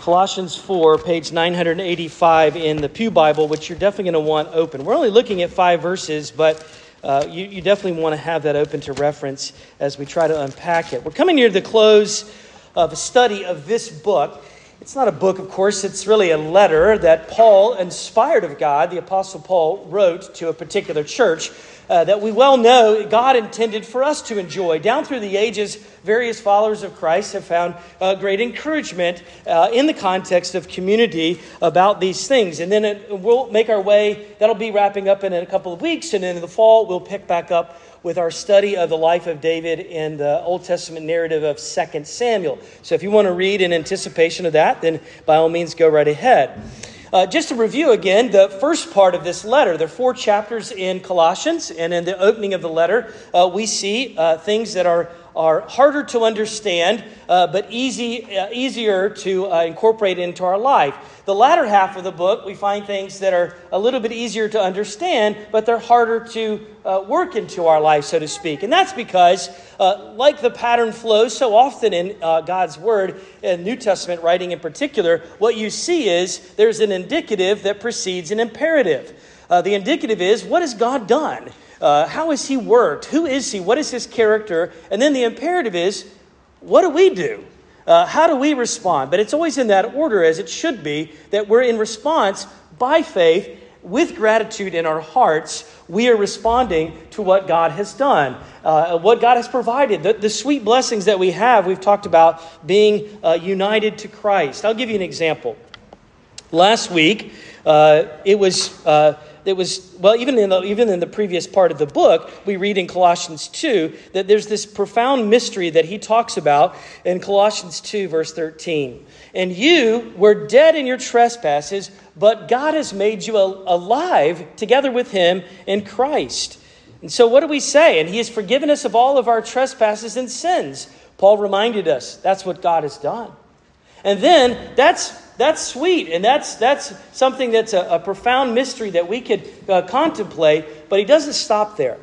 Colossians 4, page 985 in the Pew Bible, which you're definitely going to want open. We're only looking at five verses, but uh, you, you definitely want to have that open to reference as we try to unpack it. We're coming near the close of a study of this book. It's not a book, of course, it's really a letter that Paul, inspired of God, the Apostle Paul, wrote to a particular church uh, that we well know God intended for us to enjoy. Down through the ages, various followers of Christ have found uh, great encouragement uh, in the context of community about these things. And then it, we'll make our way, that'll be wrapping up in a couple of weeks, and then in the fall, we'll pick back up with our study of the life of David in the Old Testament narrative of 2 Samuel. So if you want to read in anticipation of that, then by all means go right ahead. Uh, just to review again, the first part of this letter, there are four chapters in Colossians, and in the opening of the letter, uh, we see uh, things that are are harder to understand, uh, but easy, uh, easier to uh, incorporate into our life. The latter half of the book, we find things that are a little bit easier to understand, but they're harder to uh, work into our life, so to speak. And that's because, uh, like the pattern flows so often in uh, God's Word, in New Testament writing in particular, what you see is there's an indicative that precedes an imperative. the indicative is, what has God done? Uh, how has he worked? Who is he? What is his character? And then the imperative is, what do we do? Uh, how do we respond? But it's always in that order, as it should be, that we're in response by faith with gratitude in our hearts. We are responding to what God has done, uh, what God has provided, the, the, sweet blessings that we have. We've talked about being uh, united to Christ. I'll give you an example. Last week, uh, it was uh, that was, well, even in, the, even in the previous part of the book, we read in Colossians 2 that there's this profound mystery that he talks about in Colossians 2, verse 13. And you were dead in your trespasses, but God has made you alive together with him in Christ. And so, what do we say? And he has forgiven us of all of our trespasses and sins. Paul reminded us that's what God has done. And then that's that's sweet, and that's, that's something that's a, a profound mystery that we could uh, contemplate, but he doesn't stop there.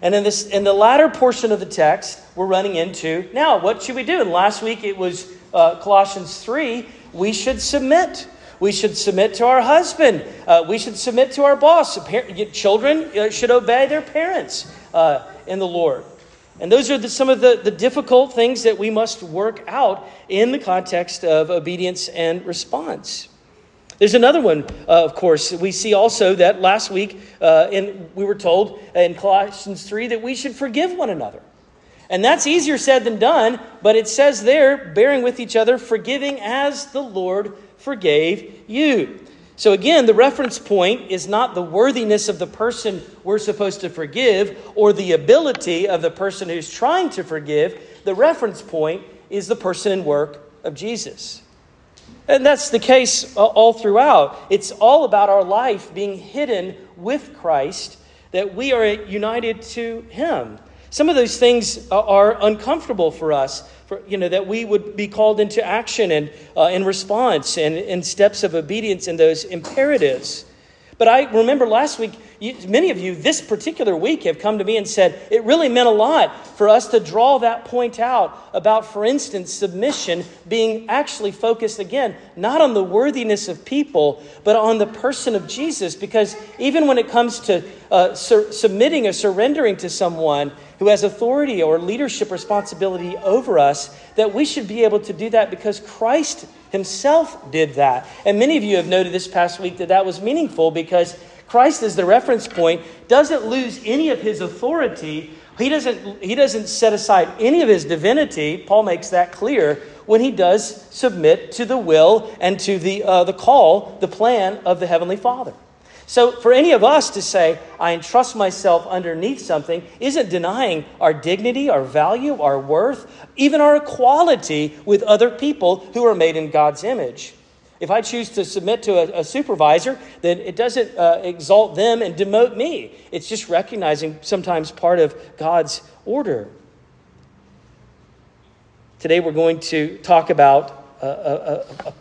And in, this, in the latter portion of the text, we're running into now, what should we do? And last week it was uh, Colossians 3 we should submit. We should submit to our husband. Uh, we should submit to our boss. Children uh, should obey their parents uh, in the Lord. And those are the, some of the, the difficult things that we must work out in the context of obedience and response. There's another one, uh, of course. We see also that last week, uh, in, we were told in Colossians 3 that we should forgive one another. And that's easier said than done, but it says there, bearing with each other, forgiving as the Lord forgave you. So again, the reference point is not the worthiness of the person we're supposed to forgive or the ability of the person who's trying to forgive. The reference point is the person and work of Jesus. And that's the case uh, all throughout. It's all about our life being hidden with Christ, that we are united to Him. Some of those things uh, are uncomfortable for us for, you know, that we would be called into action and uh, in response and in steps of obedience in those imperatives. But I remember last week, you, many of you this particular week have come to me and said it really meant a lot for us to draw that point out about, for instance, submission being actually focused again, not on the worthiness of people, but on the person of Jesus. Because even when it comes to uh, sur- submitting or surrendering to someone, who has authority or leadership responsibility over us, that we should be able to do that because Christ himself did that. And many of you have noted this past week that that was meaningful because Christ, as the reference point, doesn't lose any of his authority. He doesn't, he doesn't set aside any of his divinity. Paul makes that clear when he does submit to the will and to the, uh, the call, the plan of the Heavenly Father. So, for any of us to say, I entrust myself underneath something, isn't denying our dignity, our value, our worth, even our equality with other people who are made in God's image. If I choose to submit to a, a supervisor, then it doesn't uh, exalt them and demote me. It's just recognizing sometimes part of God's order. Today we're going to talk about a, a,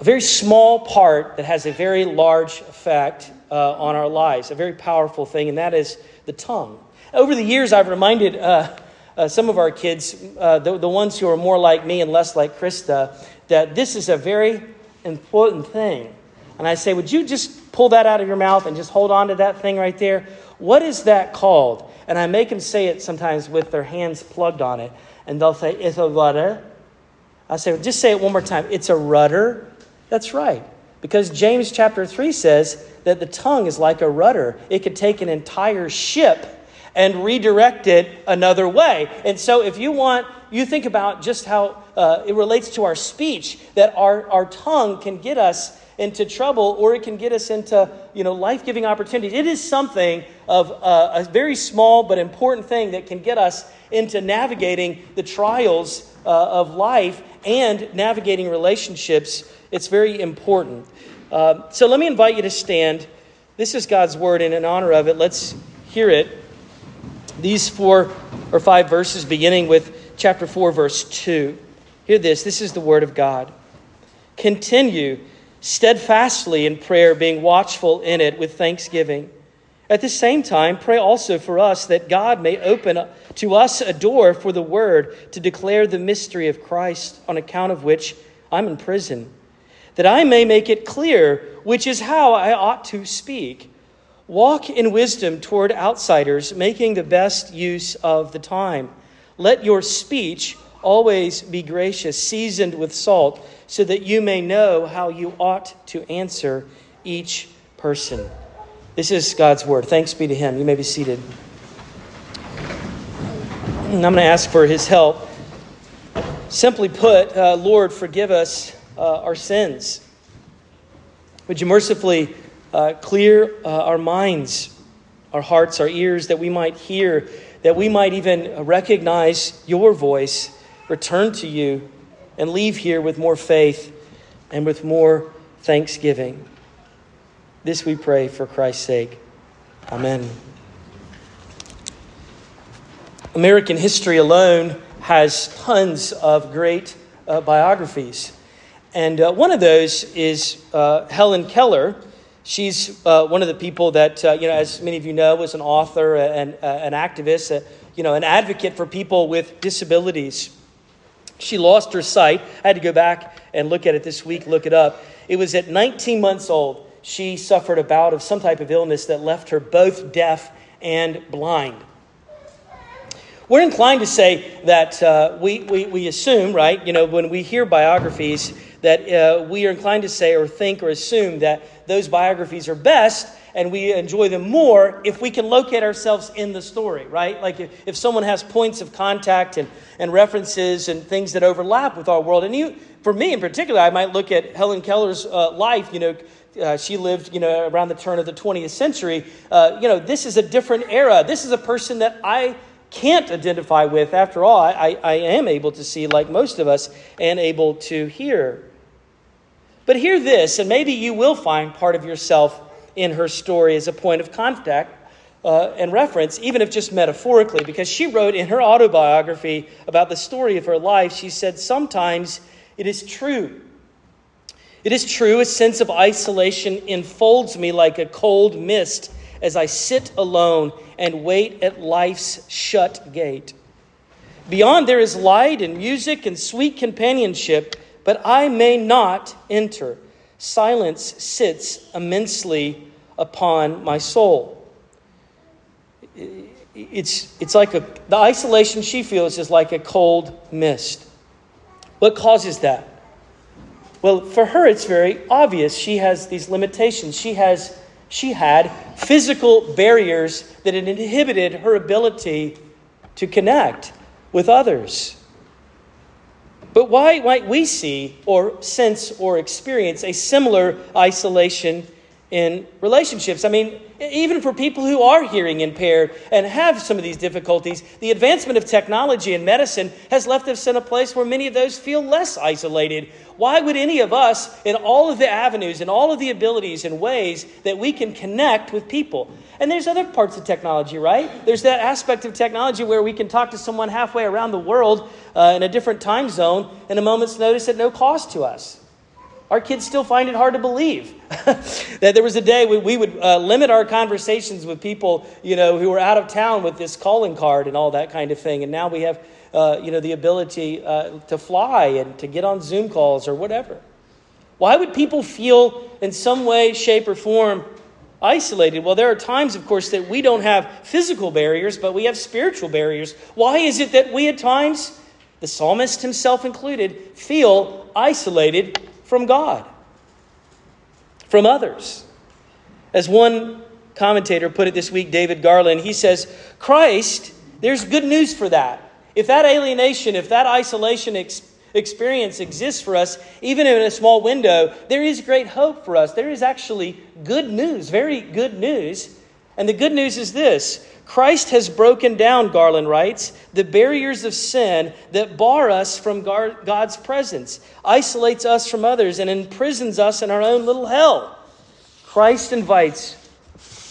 a very small part that has a very large effect uh, on our lives, a very powerful thing, and that is the tongue. Over the years, I've reminded uh, uh, some of our kids, uh, the, the ones who are more like me and less like Krista, that this is a very important thing. And I say, Would you just pull that out of your mouth and just hold on to that thing right there? What is that called? And I make them say it sometimes with their hands plugged on it. And they'll say, It's a rudder. I say, Just say it one more time. It's a rudder. That's right. Because James chapter 3 says that the tongue is like a rudder, it could take an entire ship and redirect it another way. And so, if you want, you think about just how uh, it relates to our speech, that our, our tongue can get us into trouble or it can get us into you know life-giving opportunities. It is something of uh, a very small but important thing that can get us into navigating the trials uh, of life and navigating relationships. It's very important. Uh, so let me invite you to stand. This is god's word and in honor of it let's hear it these four or five verses beginning with chapter 4 verse 2 hear this this is the word of god continue steadfastly in prayer, being watchful in it with thanksgiving. At the same time, pray also for us that God may open to us a door for the word to declare the mystery of Christ, on account of which I'm in prison, that I may make it clear which is how I ought to speak. Walk in wisdom toward outsiders, making the best use of the time. Let your speech always be gracious, seasoned with salt so that you may know how you ought to answer each person. This is God's word. Thanks be to Him. You may be seated. I'm going to ask for His help. Simply put, uh, Lord, forgive us uh, our sins. Would you mercifully uh, clear uh, our minds, our hearts, our ears, that we might hear, that we might even recognize your voice, return to you, and leave here with more faith and with more thanksgiving. This we pray for Christ's sake. Amen. American history alone has tons of great uh, biographies. And uh, one of those is uh, Helen Keller. She's uh, one of the people that, uh, you know, as many of you know, was an author and uh, an activist, you know, an advocate for people with disabilities. She lost her sight. I had to go back and look at it this week, look it up. It was at 19 months old. She suffered a bout of some type of illness that left her both deaf and blind. We're inclined to say that uh, we, we, we assume, right, you know, when we hear biographies, that uh, we are inclined to say or think or assume that those biographies are best and we enjoy them more if we can locate ourselves in the story, right? Like if, if someone has points of contact and, and references and things that overlap with our world. And you, for me in particular, I might look at Helen Keller's uh, life, you know. Uh, she lived, you know, around the turn of the 20th century. Uh, you know, this is a different era. This is a person that I can't identify with. After all, I, I am able to see, like most of us, and able to hear. But hear this, and maybe you will find part of yourself in her story as a point of contact uh, and reference, even if just metaphorically, because she wrote in her autobiography about the story of her life, she said, Sometimes it is true. It is true, a sense of isolation enfolds me like a cold mist as I sit alone and wait at life's shut gate. Beyond there is light and music and sweet companionship, but I may not enter silence sits immensely upon my soul. It's, it's like a, the isolation she feels is like a cold mist. What causes that? Well, for her, it's very obvious. She has these limitations. She has, she had physical barriers that had inhibited her ability to connect with others. But why might we see or sense or experience a similar isolation in relationships? I mean, even for people who are hearing impaired and have some of these difficulties, the advancement of technology and medicine has left us in a place where many of those feel less isolated why would any of us, in all of the avenues and all of the abilities and ways that we can connect with people? And there's other parts of technology, right? There's that aspect of technology where we can talk to someone halfway around the world uh, in a different time zone in a moment's notice at no cost to us. Our kids still find it hard to believe that there was a day we, we would uh, limit our conversations with people, you know, who were out of town with this calling card and all that kind of thing. And now we have, uh, you know, the ability uh, to fly and to get on Zoom calls or whatever. Why would people feel in some way, shape, or form isolated? Well, there are times, of course, that we don't have physical barriers, but we have spiritual barriers. Why is it that we at times, the psalmist himself included, feel isolated from God, from others? As one commentator put it this week, David Garland, he says, Christ, there's good news for that. If that alienation, if that isolation experience exists for us, even in a small window, there is great hope for us. There is actually good news, very good news. And the good news is this Christ has broken down, Garland writes, the barriers of sin that bar us from God's presence, isolates us from others, and imprisons us in our own little hell. Christ invites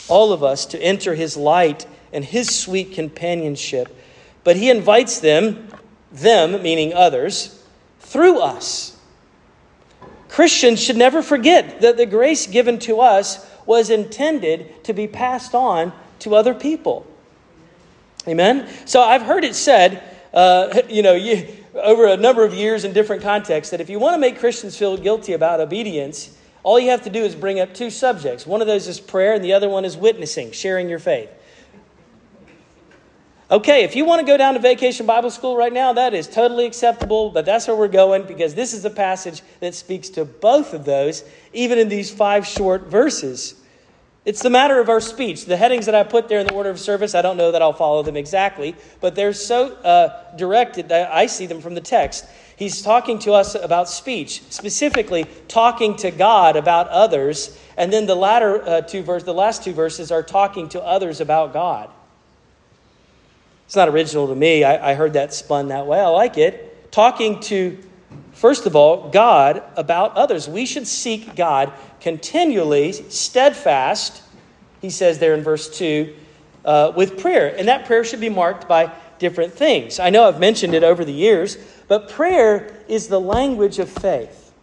all of us to enter his light and his sweet companionship. But he invites them, them meaning others, through us. Christians should never forget that the grace given to us was intended to be passed on to other people. Amen? So I've heard it said, uh, you know, you, over a number of years in different contexts, that if you want to make Christians feel guilty about obedience, all you have to do is bring up two subjects. One of those is prayer, and the other one is witnessing, sharing your faith. Okay, if you want to go down to vacation Bible school right now, that is totally acceptable, but that's where we're going because this is a passage that speaks to both of those, even in these five short verses. It's the matter of our speech. The headings that I put there in the order of service, I don't know that I'll follow them exactly, but they're so uh, directed that I see them from the text. He's talking to us about speech, specifically talking to God about others, and then the latter uh, two verses, the last two verses are talking to others about God. It's not original to me. I, I heard that spun that way. I like it. Talking to, first of all, God about others. We should seek God continually, steadfast, he says there in verse 2, uh, with prayer. And that prayer should be marked by different things. I know I've mentioned it over the years, but prayer is the language of faith.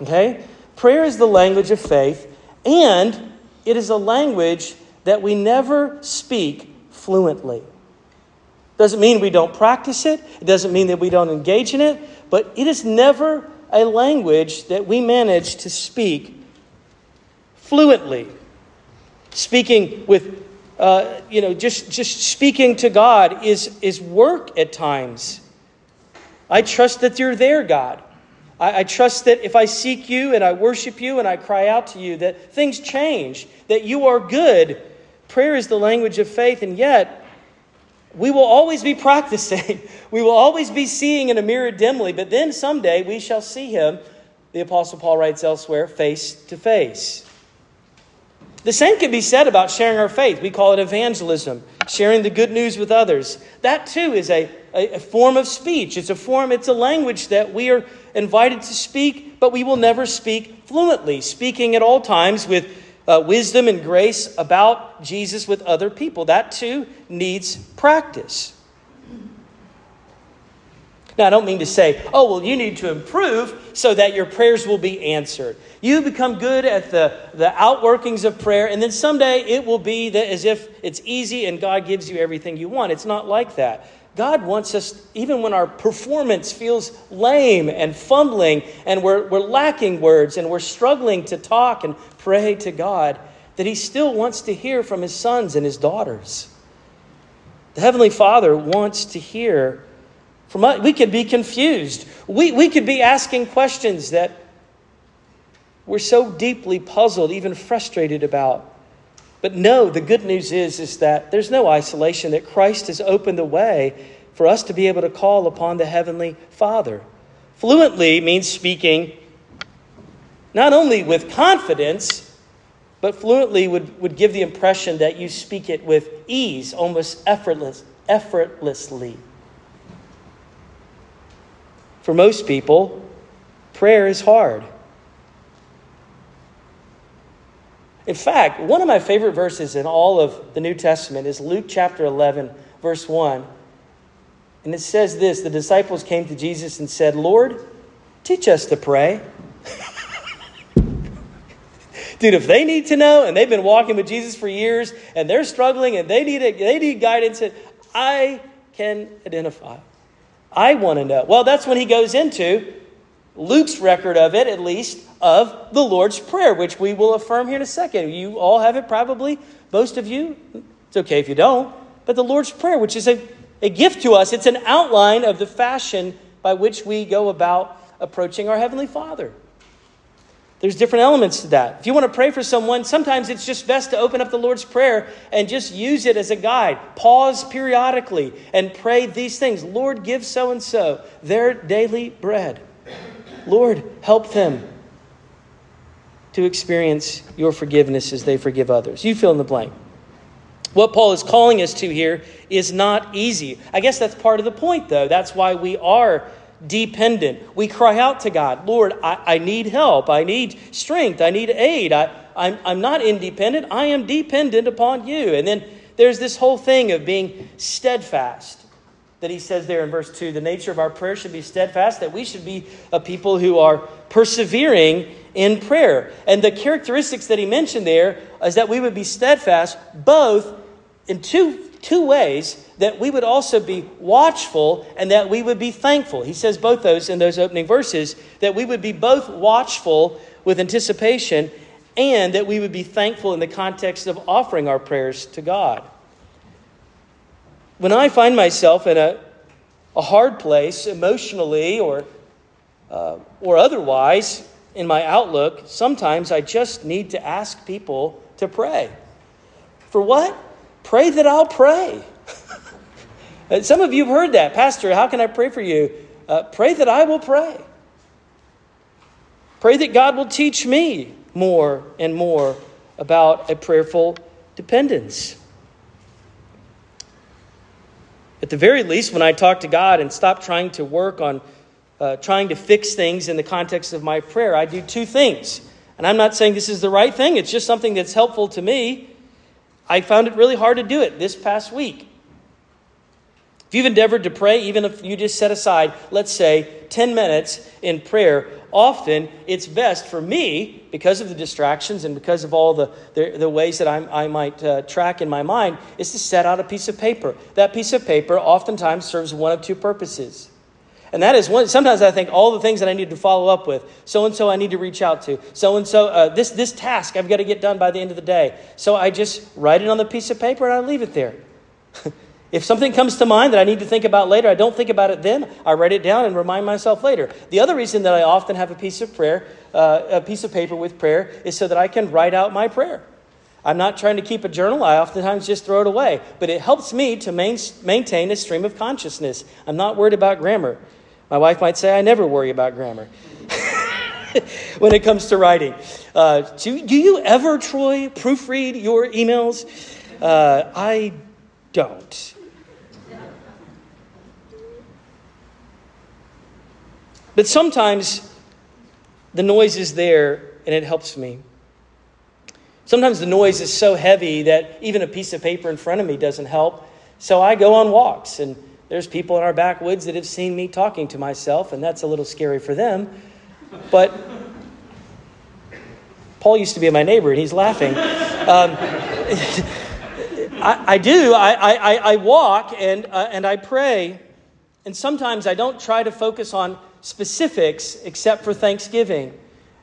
Okay? Prayer is the language of faith, and it is a language that we never speak fluently. Doesn't mean we don't practice it, it doesn't mean that we don't engage in it, but it is never a language that we manage to speak fluently. Speaking with, uh, you know, just, just speaking to God is, is work at times. I trust that you're there, God. I, I trust that if I seek you and I worship you and I cry out to you, that things change, that you are good. Prayer is the language of faith, and yet we will always be practicing. We will always be seeing in a mirror dimly, but then someday we shall see him, the Apostle Paul writes elsewhere, face to face. The same can be said about sharing our faith. We call it evangelism, sharing the good news with others. That too is a, a, a, form of speech. It's a form, it's a language that we are invited to speak, but we will never speak fluently, speaking at all times with uh, wisdom and grace about Jesus with other people. That too needs practice. Now, I don't mean to say, oh, well, you need to improve so that your prayers will be answered. You become good at the, the outworkings of prayer, and then someday it will be that as if it's easy and God gives you everything you want. It's not like that. God wants us, even when our performance feels lame and fumbling and we're, we're lacking words and we're struggling to talk and pray to God, that He still wants to hear from His sons and His daughters. The Heavenly Father wants to hear from us. We could be confused. We, we could be asking questions that we're so deeply puzzled, even frustrated about. But no, the good news is, is that there's no isolation, that Christ has opened the way for us to be able to call upon the Heavenly Father. Fluently means speaking not only with confidence, but fluently would, would give the impression that you speak it with ease, almost effortless, effortlessly. For most people, prayer is hard. In fact, one of my favorite verses in all of the New Testament is Luke chapter 11, verse 1. And it says this The disciples came to Jesus and said, Lord, teach us to pray, Dude, if they need to know and they've been walking with Jesus for years and they're struggling and they need, a, they need guidance, I can identify. I want to know. Well, that's when he goes into Luke's record of it, at least, of the Lord's Prayer, which we will affirm here in a second. You all have it probably, most of you. It's okay if you don't. But the Lord's Prayer, which is a, a gift to us, it's an outline of the fashion by which we go about approaching our Heavenly Father. There's different elements to that. If you want to pray for someone, sometimes it's just best to open up the Lord's Prayer and just use it as a guide. Pause periodically and pray these things Lord, give so and so their daily bread. Lord, help them to experience your forgiveness as they forgive others. You fill in the blank. What Paul is calling us to here is not easy. I guess that's part of the point, though. That's why we are dependent. We cry out to God, Lord, I, I need help. I need strength. I need aid. I, I'm, I'm not independent. I am dependent upon you. And then there's this whole thing of being steadfast that he says there in verse 2 the nature of our prayer should be steadfast, that we should be a people who are persevering in prayer. And the characteristics that he mentioned there is that we would be steadfast both in two, two ways that we would also be watchful and that we would be thankful. He says both those in those opening verses that we would be both watchful with anticipation and that we would be thankful in the context of offering our prayers to God when I find myself in a, a hard place emotionally or, uh, or otherwise in my outlook, sometimes I just need to ask people to pray. For what? Pray that I'll pray. Some of you have heard that. Pastor, how can I pray for you? Uh, pray that I will pray. Pray that God will teach me more and more about a prayerful dependence. At the very least, when I talk to God and stop trying to work on uh, trying to fix things in the context of my prayer, I do two things. And I'm not saying this is the right thing, it's just something that's helpful to me. I found it really hard to do it this past week. If you've endeavored to pray, even if you just set aside, let's say, 10 minutes in prayer, often it's best for me, because of the distractions and because of all the, the, the ways that I'm, i might uh, track in my mind, is to set out a piece of paper. That piece of paper oftentimes serves one of two purposes. And that is one, sometimes I think all the things that I need to follow up with. So and so I need to reach out to. So and so, this, this task I've got to get done by the end of the day. So I just write it on the piece of paper and I leave it there. If something comes to mind that I need to think about later, I don't think about it then. I write it down and remind myself later. The other reason that I often have a piece of prayer, uh, a piece of paper with prayer, is so that I can write out my prayer. I'm not trying to keep a journal. I oftentimes just throw it away. But it helps me to main, maintain a stream of consciousness. I'm not worried about grammar. My wife might say I never worry about grammar when it comes to writing. Uh, do, do, you ever, Troy, proofread your emails? Uh, I don't. But sometimes the noise is there and it helps me. Sometimes the noise is so heavy that even a piece of paper in front of me doesn't help. So I go on walks, and there's people in our backwoods that have seen me talking to myself, and that's a little scary for them. But Paul used to be my neighbor, and he's laughing. Um, I, I, do. I, I, I walk and, uh, and I pray, and sometimes I don't try to focus on specifics except for thanksgiving.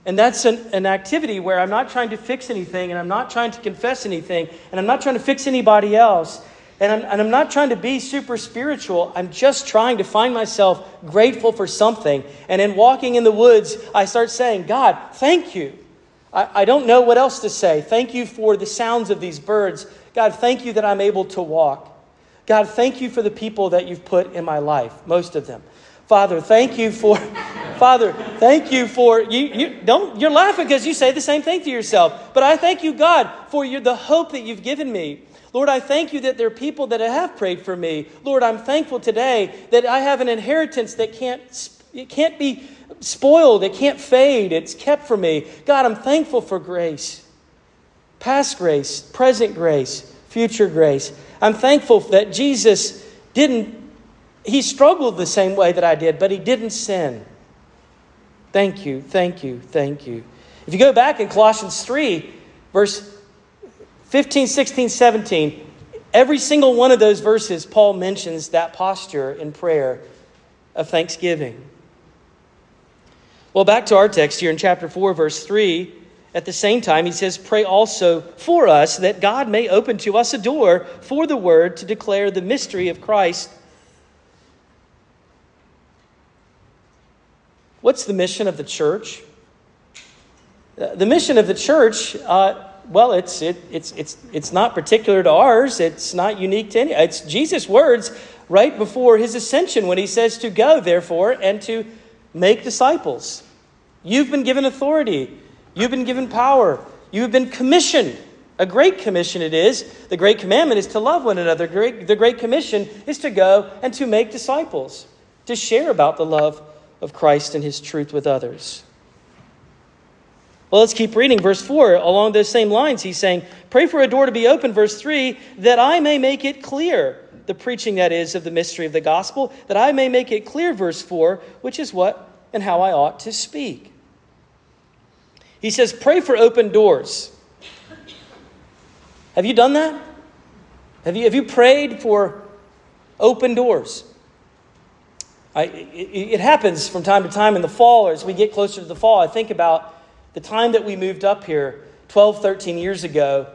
And that's an, an activity where I'm not trying to fix anything, and I'm not trying to confess anything, and I'm not trying to fix anybody else. And I'm, and I'm, not trying to be super spiritual. I'm just trying to find myself grateful for something. And in walking in the woods, I start saying, God, thank you. I, I don't know what else to say. Thank you for the sounds of these birds. God, thank you that I'm able to walk. God, thank you for the people that you've put in my life, most of them. Father, thank you for Father, thank you for you, you don't you're laughing because you say the same thing to yourself. But I thank you, God, for your, the hope that you've given me. Lord, I thank you that there are people that have prayed for me. Lord, I'm thankful today that I have an inheritance that can't it can't be spoiled, it can't fade, it's kept for me. God, I'm thankful for grace. Past grace, present grace, future grace. I'm thankful that Jesus didn't he struggled the same way that I did, but he didn't sin. Thank you, thank you, thank you. If you go back in Colossians 3, verse 15, 16, 17, every single one of those verses, Paul mentions that posture in prayer of thanksgiving. Well, back to our text here in chapter 4, verse 3. At the same time, he says, Pray also for us that God may open to us a door for the word to declare the mystery of Christ. What's the mission of the church? Uh, the mission of the church, uh, well, it's, it, it's, it's, it's not particular to ours. It's not unique to any. It's Jesus' words right before his ascension when he says to go, therefore, and to make disciples. You've been given authority. You've been given power. You've been commissioned. A great commission it is. The great commandment is to love one another. Great the great commission is to go and to make disciples, to share about the love of Christ and his truth with others. Well, let's keep reading. Verse 4, along those same lines, he's saying, Pray for a door to be open, verse 3, that I may make it clear, the preaching that is of the mystery of the gospel, that I may make it clear, verse 4, which is what and how I ought to speak. He says, Pray for open doors. Have you done that? Have you, have you prayed for open doors? I, it, it happens from time to time in the fall, or as we get closer to the fall. I think about the time that we moved up here 12, 13 years ago,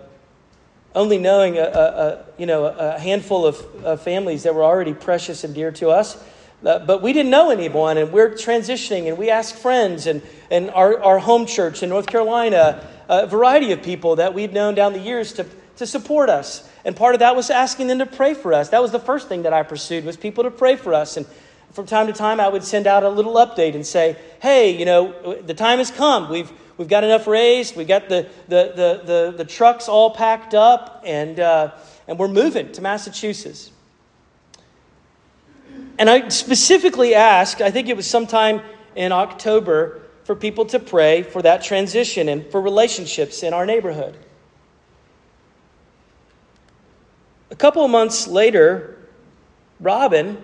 only knowing a, a, a you know, a handful of, families that were already precious and dear to us. Uh, but we didn't know anyone, and we're transitioning, and we asked friends and, and our, our home church in North Carolina, a variety of people that we'd known down the years to, to support us. And part of that was asking them to pray for us. That was the first thing that I pursued was people to pray for us. And from time to time, I would send out a little update and say, hey, you know, the time has come. We've, we've got enough raised. We've got the, the, the, the, the trucks all packed up, and, uh, and we're moving to Massachusetts. And I specifically asked, I think it was sometime in October, for people to pray for that transition and for relationships in our neighborhood. A couple of months later, Robin,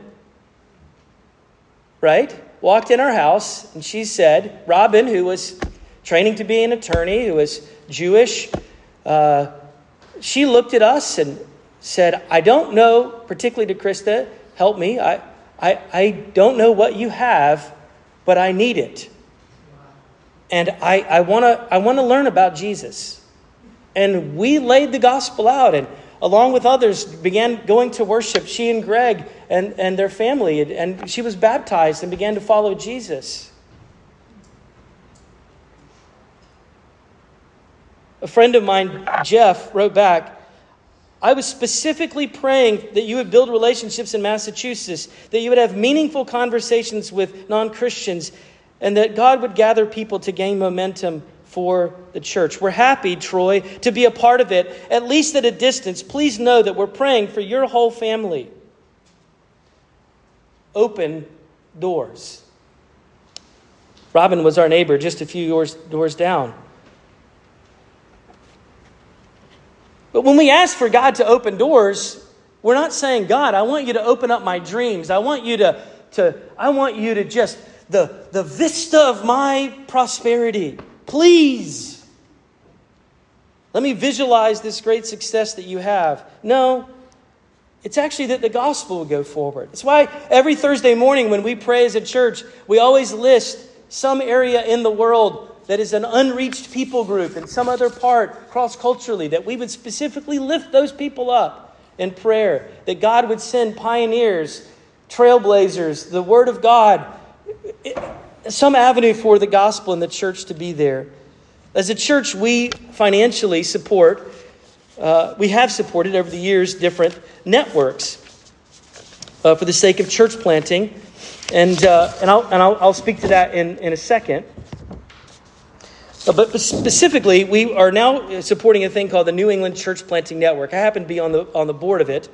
right, walked in our house and she said, Robin, who was training to be an attorney, who was Jewish, uh, she looked at us and said, I don't know, particularly to Krista, help me. I, I, I don't know what you have, but I need it. And I, I want to I wanna learn about Jesus. And we laid the gospel out, and along with others, began going to worship. She and Greg and, and their family. And she was baptized and began to follow Jesus. A friend of mine, Jeff, wrote back I was specifically praying that you would build relationships in Massachusetts, that you would have meaningful conversations with non Christians, and that God would gather people to gain momentum for the church. We're happy, Troy, to be a part of it, at least at a distance. Please know that we're praying for your whole family. Open doors. Robin was our neighbor just a few doors, down. But when we ask for God to open doors, we're not saying, God, I want you to open up my dreams. I want you to, to I want you to just, the, the vista of my prosperity. Please. Let me visualize this great success that you have. No, it's actually that the gospel will go forward. It's why every Thursday morning when we pray as a church, we always list some area in the world that is an unreached people group in some other part, cross culturally, that we would specifically lift those people up in prayer, that God would send pioneers, trailblazers, the Word of God, some avenue for the gospel and the church to be there. As a church, we financially support, uh, we have supported over the years different networks uh, for the sake of church planting. And, uh, and, I'll, and I'll, I'll speak to that in, in a second. Uh, but specifically, we are now supporting a thing called the New England Church Planting Network. I happen to be on the, on the board of it.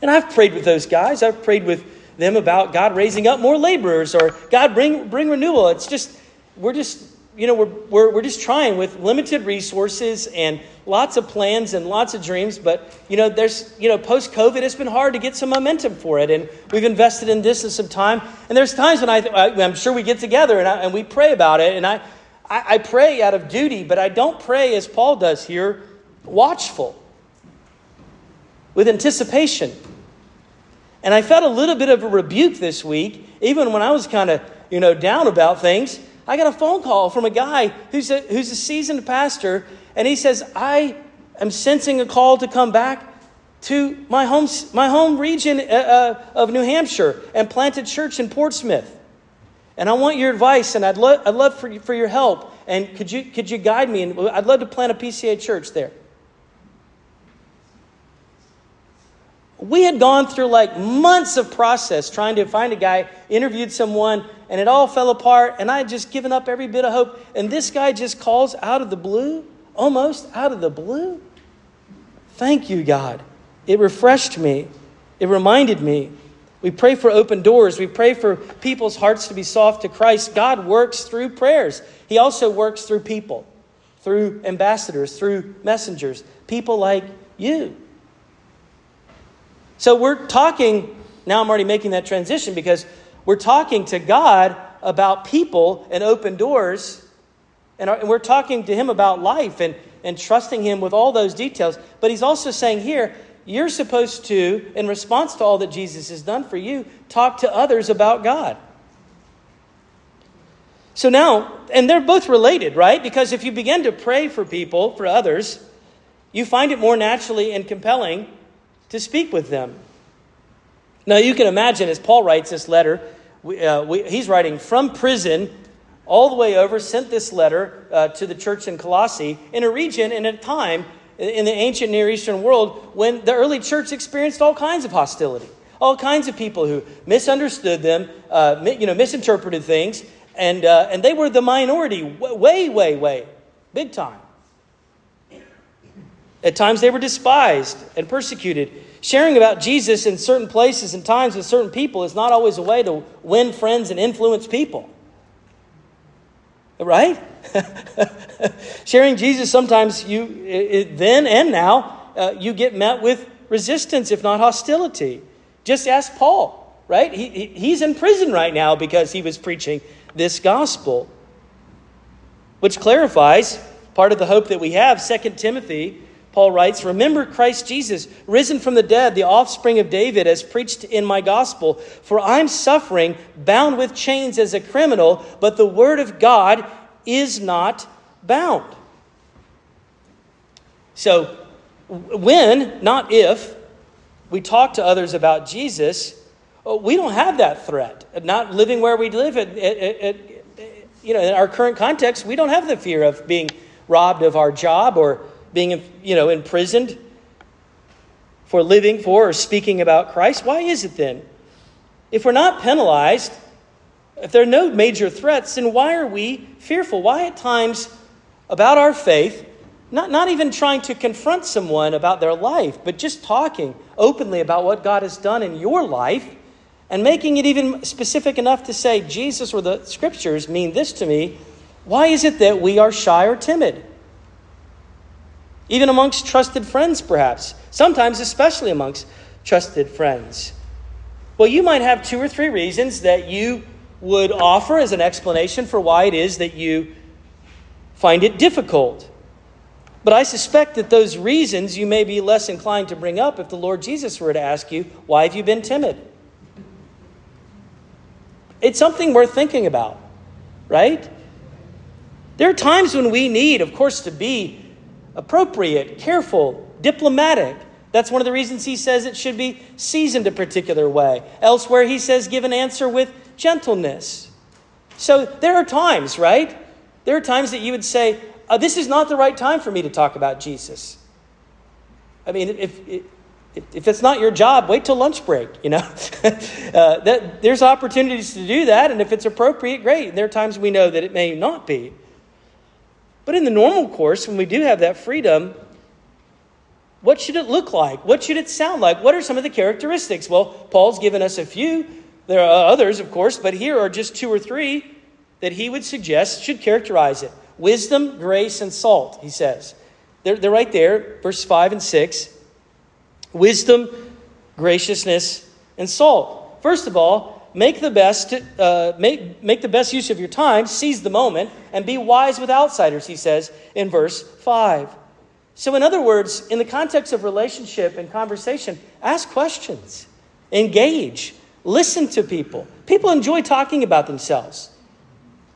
And I've prayed with those guys. I've prayed with them about God raising up more laborers or God bring, bring renewal. It's just, we're just, you know, we're, we're, we're just trying with limited resources and lots of plans and lots of dreams. But, you know, there's, you know, post COVID, it's been hard to get some momentum for it. And we've invested in this and some time. And there's times when I, I'm sure we get together and, I, and we pray about it. And I, I, I pray out of duty, but I don't pray as Paul does here, watchful, with anticipation. And I felt a little bit of a rebuke this week, even when I was kind of, you know, down about things. I got a phone call from a guy who's a, who's a seasoned pastor, and he says, I am sensing a call to come back to my home, my home region uh, uh, of New Hampshire and plant a church in Portsmouth. And I want your advice, and I'd, lo- I'd love for, for your help. And could you, could you guide me? And I'd love to plant a PCA church there. We had gone through like months of process trying to find a guy, interviewed someone, and it all fell apart, and I had just given up every bit of hope. And this guy just calls out of the blue, almost out of the blue. Thank you, God. It refreshed me, it reminded me. We pray for open doors. We pray for people's hearts to be soft to Christ. God works through prayers. He also works through people, through ambassadors, through messengers, people like you. So we're talking, now I'm already making that transition because we're talking to God about people and open doors. And, we're talking to Him about life and, and trusting Him with all those details. But He's also saying here, you're supposed to, in response to all that Jesus has done for you, talk to others about God. So now, and they're both related, right? Because if you begin to pray for people, for others, you find it more naturally and compelling to speak with them. Now, you can imagine as Paul writes this letter, we, uh, we, he's writing from prison all the way over, sent this letter uh, to the church in Colossae in a region and a time in the ancient Near Eastern world when the early church experienced all kinds of hostility, all kinds of people who misunderstood them, uh, you know, misinterpreted things, and, uh, and they were the minority, way, way, way, big time. At times they were despised and persecuted. Sharing about Jesus in certain places and times with certain people is not always a way to win friends and influence people. Right? Sharing Jesus, sometimes you, it, then and now, uh, you get met with resistance, if not hostility. Just ask Paul, right? He, he's in prison right now because he was preaching this gospel, which clarifies part of the hope that we have. Second Timothy Paul writes, Remember Christ Jesus, risen from the dead, the offspring of David, as preached in my gospel. For I'm suffering, bound with chains as a criminal, but the word of God is not bound. So, when, not if, we talk to others about Jesus, oh, we don't have that threat. Not living where we live, at, you know, in our current context, we don't have the fear of being robbed of our job or being you know, imprisoned for living for or speaking about Christ? Why is it then? If we're not penalized, if there are no major threats, then why are we fearful? Why at times about our faith, not, not even trying to confront someone about their life, but just talking openly about what God has done in your life and making it even specific enough to say, Jesus or the scriptures mean this to me, why is it that we are shy or timid? Even amongst trusted friends, perhaps, sometimes, especially amongst trusted friends. Well, you might have two or three reasons that you would offer as an explanation for why it is that you find it difficult. But I suspect that those reasons you may be less inclined to bring up if the Lord Jesus were to ask you, Why have you been timid? It's something worth thinking about, right? There are times when we need, of course, to be appropriate, careful, diplomatic. That's one of the reasons he says it should be seasoned a particular way. Elsewhere, he says give an answer with gentleness. So there are times, right? There are times that you would say, uh, This is not the right time for me to talk about Jesus. I mean, if, if, if it's not your job, wait till lunch break, you know? uh, that, there's opportunities to do that, and if it's appropriate, great. And There are times we know that it may not be. But in the normal course, when we do have that freedom, what should it look like? What should it sound like? What are some of the characteristics? Well, Paul's given us a few. There are others, of course, but here are just two or three that he would suggest should characterize it wisdom, grace, and salt, he says. They're, they're right there, verse 5 and 6. Wisdom, graciousness, and salt. First of all, make the best, uh, make, make the best use of your time, seize the moment, and be wise with outsiders, he says in verse 5. So, in other words, in the context of relationship and conversation, ask questions, engage, listen to people. People enjoy talking about themselves.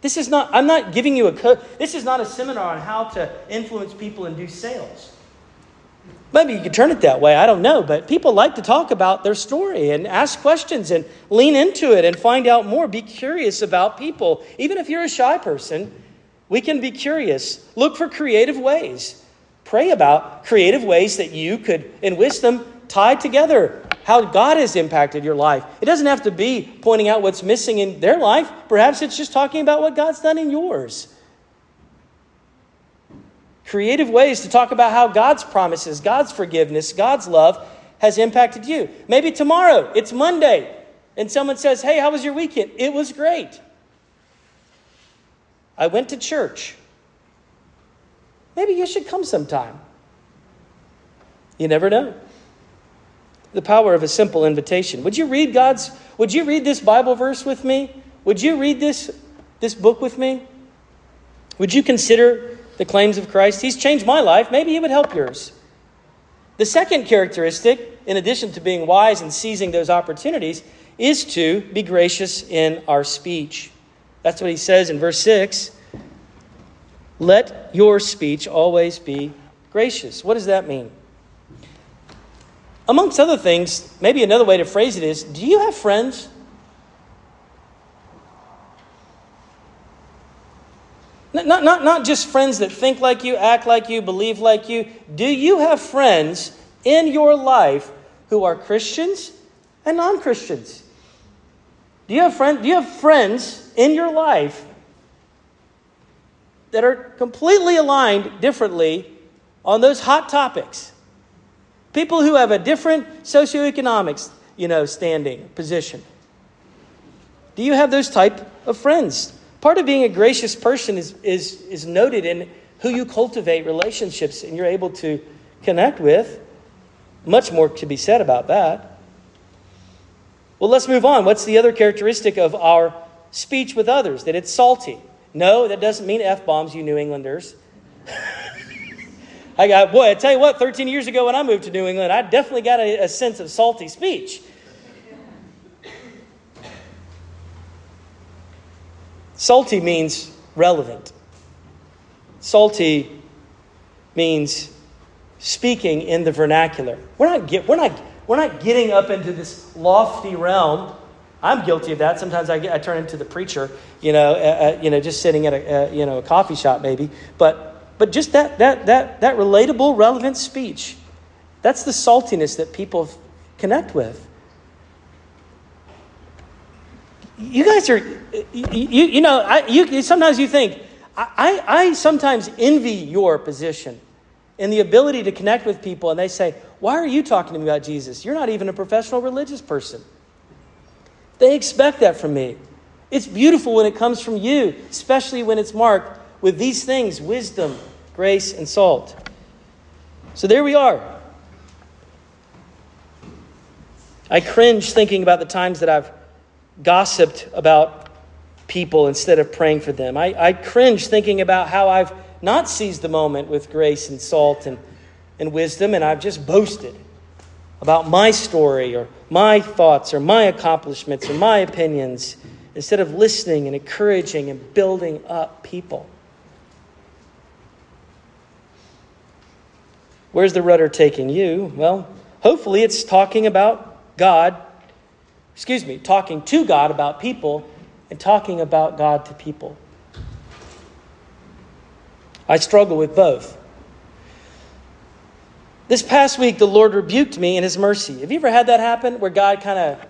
This is not, I'm not giving you a, co- this is not a seminar on how to influence people and do sales. Maybe you could turn it that way, I don't know, but people like to talk about their story and ask questions and lean into it and find out more. Be curious about people. Even if you're a shy person, we can be curious. Look for creative ways. Pray about creative ways that you could, in wisdom, tie together how God has impacted your life. It doesn't have to be pointing out what's missing in their life. Perhaps it's just talking about what God's done in yours. Creative ways to talk about how God's promises, God's forgiveness, God's love has impacted you. Maybe tomorrow, it's Monday, and someone says, Hey, how was your weekend? It was great. I went to church. Maybe you should come sometime. You never know the power of a simple invitation. Would you read God's would you read this Bible verse with me? Would you read this this book with me? Would you consider the claims of Christ? He's changed my life. Maybe he would help yours. The second characteristic, in addition to being wise and seizing those opportunities, is to be gracious in our speech. That's what he says in verse 6. Let your speech always be gracious. What does that mean? Amongst other things, maybe another way to phrase it is do you have friends? Not, not, not just friends that think like you, act like you, believe like you. Do you have friends in your life who are Christians and non Christians? Do you, have friend, do you have friends in your life that are completely aligned differently on those hot topics? People who have a different socioeconomics, you know, standing, position. Do you have those type of friends? Part of being a gracious person is, is, is noted in who you cultivate relationships and you're able to connect with. Much more to be said about that. Well, let's move on. What's the other characteristic of our speech with others? That it's salty. No, that doesn't mean F bombs, you New Englanders. I got, boy, I tell you what, 13 years ago when I moved to New England, I definitely got a, a sense of salty speech. Salty means relevant. Salty means speaking in the vernacular. We're not, get, we're not, we're not getting up into this lofty realm. I'm guilty of that. Sometimes I, get, I turn into the preacher, you know, uh, uh, you know, just sitting at a, uh, you know, a coffee shop maybe. But but just that, that, that, that relatable, relevant speech. That's the saltiness that people connect with. You guys are, you, you, know, I, you, sometimes you think, I, I sometimes envy your position and the ability to connect with people, and they say, Why are you talking to me about Jesus? You're not even a professional religious person. They expect that from me. It's beautiful when it comes from you, especially when it's marked with these things wisdom, grace, and salt. So there we are. I cringe thinking about the times that I've gossiped about people instead of praying for them. I, I cringe thinking about how I've not seized the moment with grace and salt and, and wisdom, and I've just boasted about my story or my thoughts or my accomplishments or my opinions instead of listening and encouraging and building up people. Where's the rudder taking you? Well, hopefully it's talking about God, excuse me, talking to God about people and talking about God to people. I struggle with both. This past week, the Lord rebuked me in His mercy. Have you ever had that happen where God kind of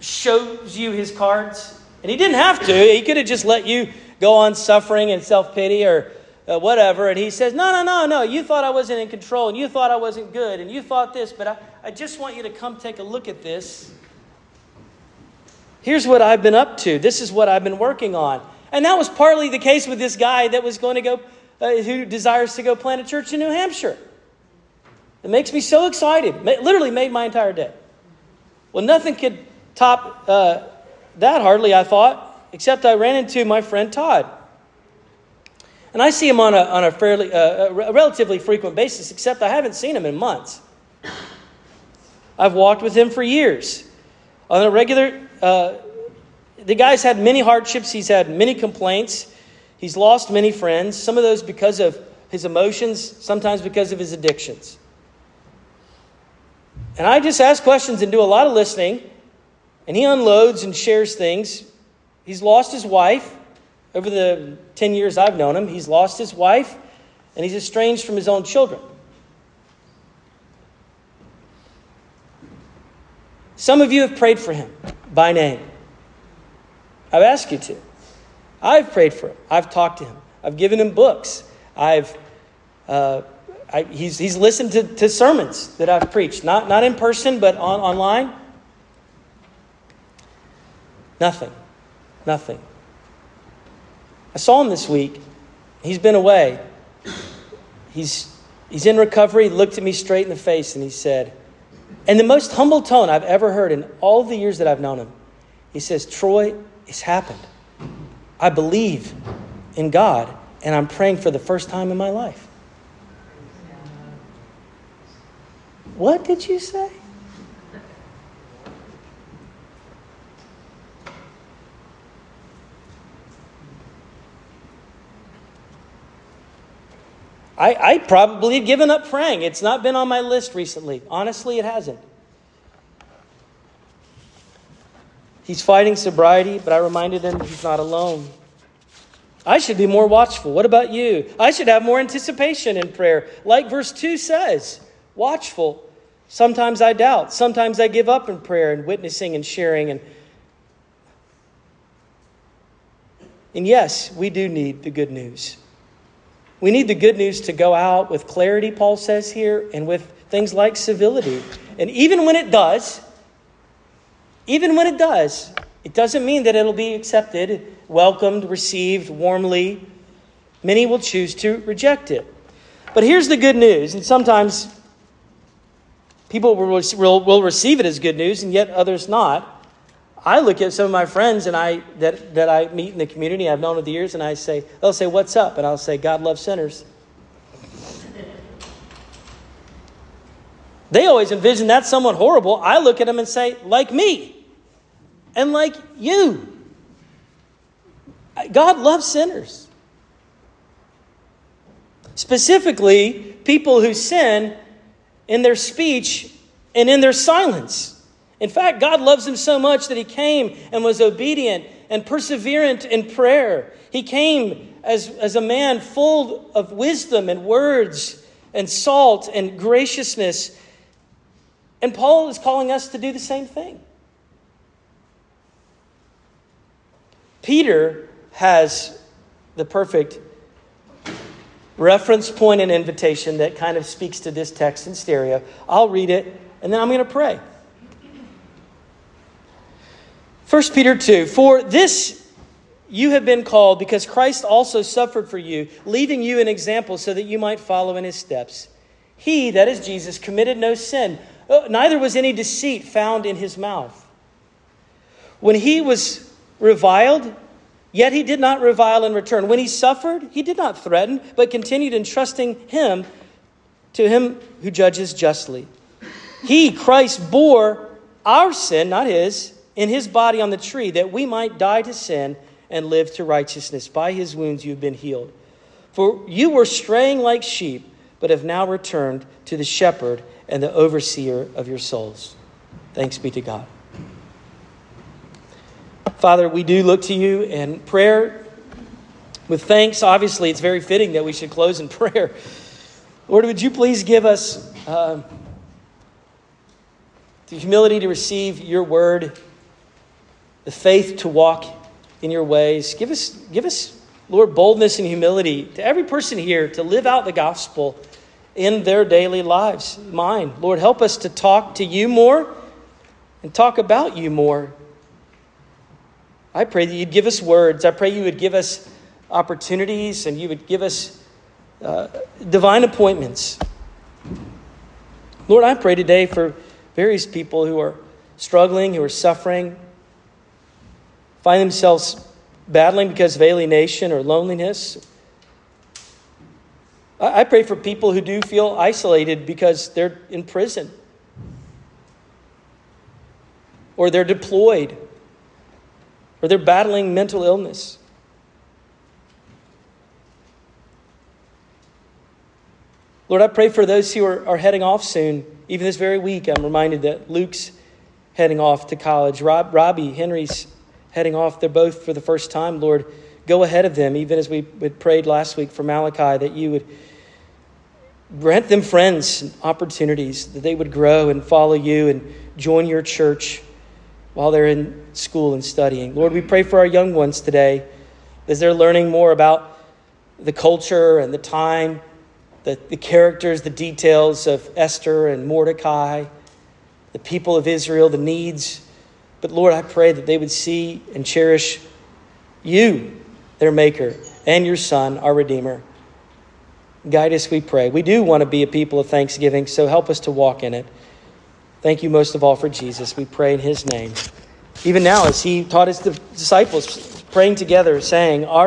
shows you His cards? And He didn't have to, He could have just let you go on suffering and self pity or uh, whatever. And he says, No, no, no, no. You thought I wasn't in control and you thought I wasn't good and you thought this, but I, I just want you to come take a look at this. Here's what I've been up to. This is what I've been working on. And that was partly the case with this guy that was going to go, uh, who desires to go plant a church in New Hampshire. It makes me so excited. It literally made my entire day. Well, nothing could top uh, that hardly, I thought, except I ran into my friend Todd. And I see him on a, on a fairly, uh, a relatively frequent basis, except I haven't seen him in months. I've walked with him for years. On a regular, uh, the guy's had many hardships, he's had many complaints, he's lost many friends, some of those because of his emotions, sometimes because of his addictions. And I just ask questions and do a lot of listening, and he unloads and shares things. He's lost his wife. Over the 10 years I've known him, he's lost his wife, and he's estranged from his own children. Some of you have prayed for him by name. I've asked you to. I've prayed for him. I've talked to him. I've given him books. I've, uh, I, he's, he's listened to, to sermons that I've preached, not, not in person, but on, online. Nothing. Nothing. I saw him this week. He's been away. He's, he's in recovery. He looked at me straight in the face and he said, in the most humble tone I've ever heard in all the years that I've known him, he says, Troy, it's happened. I believe in God, and I'm praying for the first time in my life. What did you say? I, I probably had given up praying. It's not been on my list recently. Honestly, it hasn't. He's fighting sobriety, but I reminded him he's not alone. I should be more watchful. What about you? I should have more anticipation in prayer. Like verse 2 says, watchful. Sometimes I doubt. Sometimes I give up in prayer and witnessing and sharing. And, and yes, we do need the good news. We need the good news to go out with clarity, Paul says here, and with things like civility. And even when it does, even when it does, it doesn't mean that it'll be accepted, welcomed, received warmly. Many will choose to reject it. But here's the good news, and sometimes people will, will receive it as good news, and yet others not. I look at some of my friends and I that, that I meet in the community I've known over the years, and I say, they'll say, What's up? And I'll say, God loves sinners. They always envision that someone horrible. I look at them and say, like me and like you. God loves sinners. Specifically, people who sin in their speech and in their silence. In fact, God loves him so much that he came and was obedient and perseverant in prayer. He came as, as a man full of wisdom and words and salt and graciousness. And Paul is calling us to do the same thing. Peter has the perfect reference point and invitation that kind of speaks to this text in stereo. I'll read it and then I'm going to pray. 1 Peter 2 For this you have been called because Christ also suffered for you, leaving you an example so that you might follow in his steps. He, that is Jesus, committed no sin, uh, neither was any deceit found in his mouth. When he was reviled, yet he did not revile in return. When he suffered, he did not threaten, but continued entrusting him to him who judges justly. He, Christ, bore our sin, not his in his body on the tree that we might die to sin and live to righteousness. By his wounds you have been healed. For you were straying like sheep, but have now returned to the shepherd and the overseer of your souls. Thanks be to God. Father, we do look to you in prayer with thanks. Obviously, it's very fitting that we should close in prayer. Lord, would you please give us uh, the humility to receive your word the faith to walk in your ways. Give us, give us, Lord, boldness and humility to every person here to live out the gospel in their daily lives. Mine. Lord, help us to talk to you more and talk about you more. I pray that you'd give us words. I pray you would give us opportunities and you would give us uh, divine appointments. Lord, I pray today for various people who are struggling, who are suffering, find themselves battling because of alienation or loneliness. I pray for people who do feel isolated because they're in prison or they're deployed or they're battling mental illness. Lord, I pray for those who are, are heading off soon. Even this very week, I'm reminded that Luke's heading off to college. Rob, Robbie, Henry's heading off. They're both for the first time. Lord, go ahead of them, even as we prayed last week for Malachi, that you would grant them friends and opportunities, that they would grow and follow you and join your church while they're in school and studying. Lord, we pray for our young ones today as they're learning more about the culture and the time the, the characters, the details of Esther and Mordecai, the people of Israel, the needs. But Lord, I pray that they would see and cherish you, their Maker, and your Son, our Redeemer. Guide us, we pray. We do want to be a people of thanksgiving, so help us to walk in it. Thank you most of all for Jesus. We pray in his name. Even now, as he taught his disciples, praying together, saying, Our